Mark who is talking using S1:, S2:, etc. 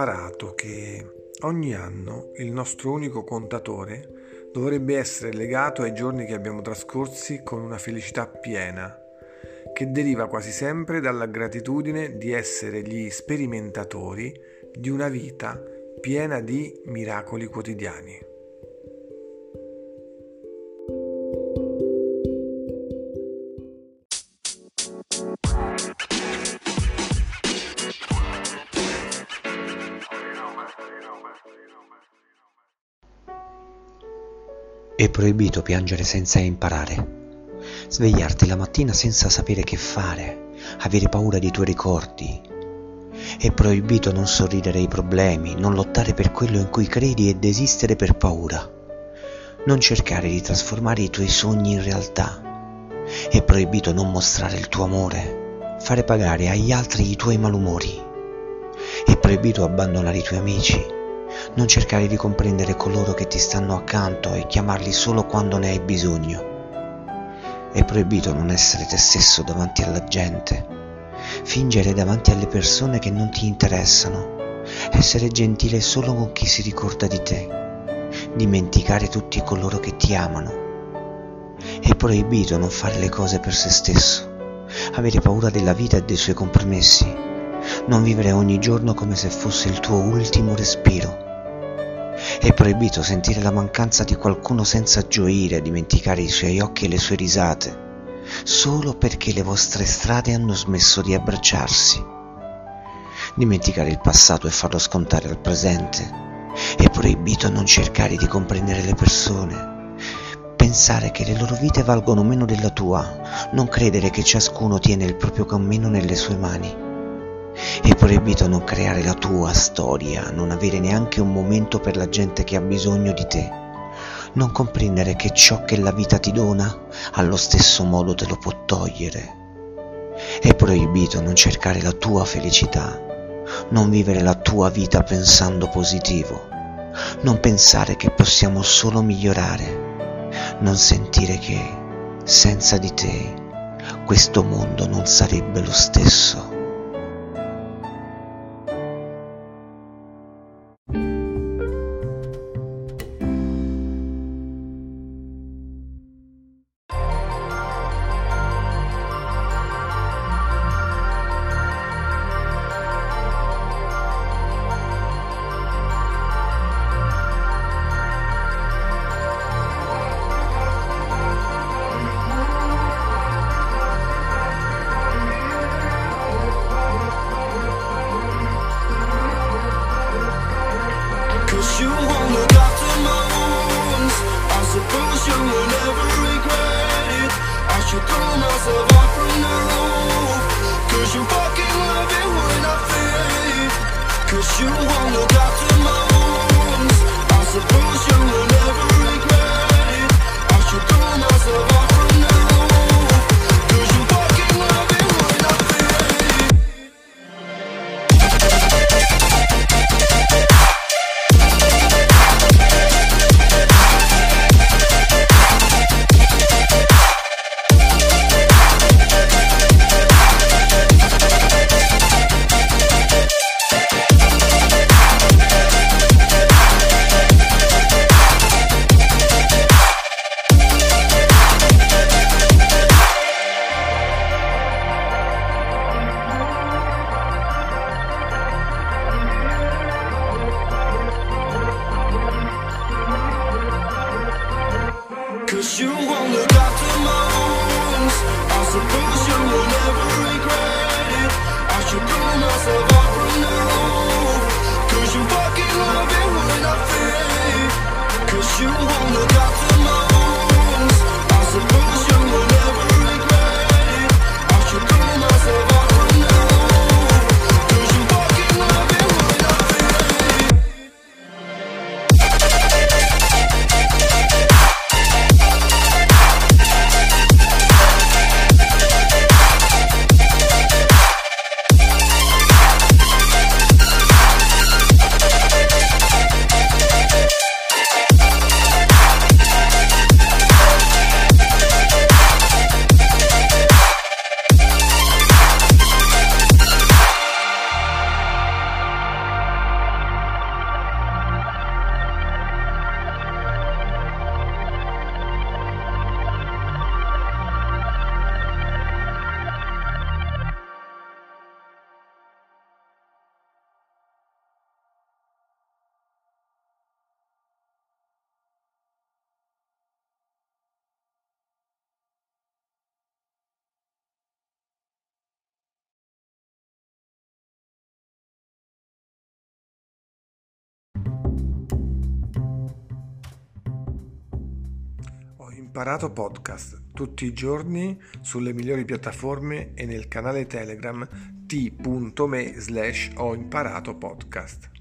S1: imparato che ogni anno il nostro unico contatore dovrebbe essere legato ai giorni che abbiamo trascorsi con una felicità piena, che deriva quasi sempre dalla gratitudine di essere gli sperimentatori di una vita piena di miracoli quotidiani.
S2: È proibito piangere senza imparare, svegliarti la mattina senza sapere che fare, avere paura dei tuoi ricordi. È proibito non sorridere ai problemi, non lottare per quello in cui credi e desistere per paura. Non cercare di trasformare i tuoi sogni in realtà. È proibito non mostrare il tuo amore, fare pagare agli altri i tuoi malumori. È proibito abbandonare i tuoi amici, non cercare di comprendere coloro che ti stanno accanto e chiamarli solo quando ne hai bisogno. È proibito non essere te stesso davanti alla gente, fingere davanti alle persone che non ti interessano, essere gentile solo con chi si ricorda di te, dimenticare tutti coloro che ti amano. È proibito non fare le cose per se stesso, avere paura della vita e dei suoi compromessi, non vivere ogni giorno come se fosse il tuo ultimo respiro. È proibito sentire la mancanza di qualcuno senza gioire, dimenticare i suoi occhi e le sue risate, solo perché le vostre strade hanno smesso di abbracciarsi. Dimenticare il passato e farlo scontare al presente. È proibito non cercare di comprendere le persone, pensare che le loro vite valgono meno della tua, non credere che ciascuno tiene il proprio cammino nelle sue mani. È proibito non creare la tua storia, non avere neanche un momento per la gente che ha bisogno di te. Non comprendere che ciò che la vita ti dona, allo stesso modo te lo può togliere. È proibito non cercare la tua felicità, non vivere la tua vita pensando positivo, non pensare che possiamo solo migliorare, non sentire che senza di te questo mondo non sarebbe lo stesso.
S3: Cause you won't look after my wounds. I suppose you will never regret it. I should throw myself out from the roof. Cause fucking love when I feel you won't look suppose you won't look after my I suppose you will never
S1: imparato podcast tutti i giorni sulle migliori piattaforme e nel canale Telegram t.me slash ho imparato podcast.